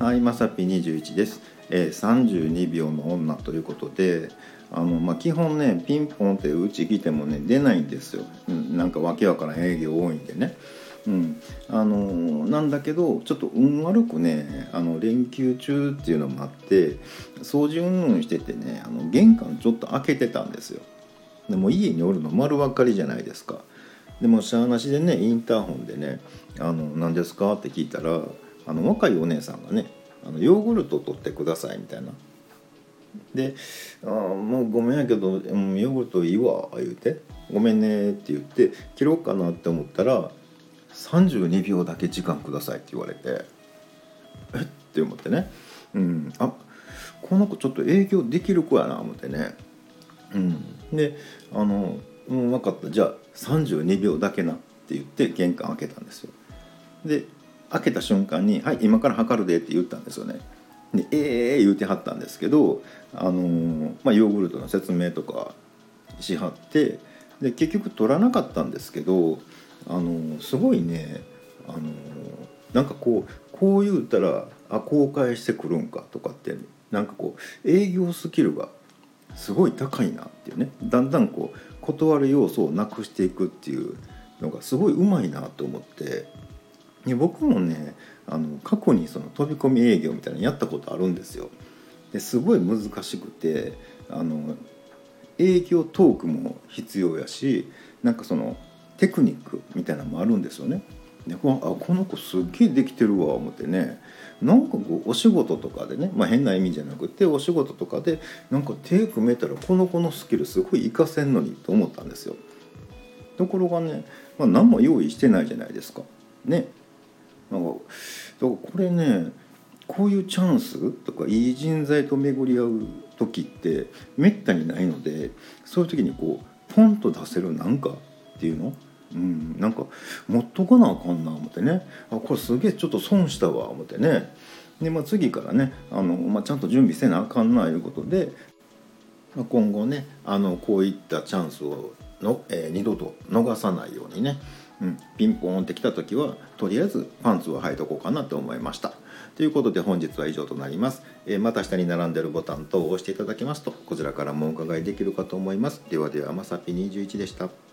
はいまさぴ21です、えー、32秒の女ということであの、まあ、基本ねピンポンってうち来てもね出ないんですよ、うん、なんかわけわからん営業多いんでね。うん、あのなんだけどちょっと運悪くねあの連休中っていうのもあって掃除うんぬんしててねあの玄関ちょっと開けてたんですよ。でも家におるの丸分かりじゃないですか。でもしゃあなしでねインターホンでね「あの何ですか?」って聞いたらあの若いお姉さんがね「あのヨーグルト取ってください」みたいな。で「あもうごめんやけど、うん、ヨーグルトいいわ」言うて「ごめんね」って言って切ろうかなって思ったら「32秒だけ時間ください」って言われて「えっ?」て思ってね「うん、あこの子ちょっと営業できる子やな」思ってね。うん、であの「うん、分かったじゃあ32秒だけな」って言って玄関開けたんですよ。で開けた瞬間に「はい今から測るで」って言ったんですよね。で「ええー」言うてはったんですけど、あのーまあ、ヨーグルトの説明とかしはってで結局取らなかったんですけど、あのーすごいね、あのなんかこうこう言うたらあ公開してくるんかとかってなんかこう営業スキルがすごい高いなっていうねだんだんこう断る要素をなくしていくっていうのがすごいうまいなと思ってで僕もねあの過去にその飛び込み営業みたいなのやったことあるんですよ。ですごい難しくてあの営業トークも必要やしなんかそのテクニックみたいなのもあるんですよね。でこあこの子すっげえできてるわ思ってねなんかこうお仕事とかでね、まあ、変な意味じゃなくてお仕事とかでなんか手組めたらこの子のスキルすごい活かせんのにと思ったんですよ。ところがね、まあ、何も用意してないじゃないですか。ね。なんかだからこれねこういうチャンスとかいい人材と巡り合う時ってめったにないのでそういう時にこうポンと出せるなんかっていうの？うん、なんか持っとかなあかんな思ってね。あこれすげえちょっと損したわ思ってね。で、まあ、次からねあの、まあ、ちゃんと準備せなあかんないうことで、まあ、今後ねあのこういったチャンスをの、えー二度と逃さないようにね、うん、ピンポーンってきた時はとりあえずパンツを履いとこうかなと思いました。ということで本日は以上となります。えーまた下に並んでるボタン等を押していただきますとこちらからもお伺いできるかと思います。ではではまさぴ21でした。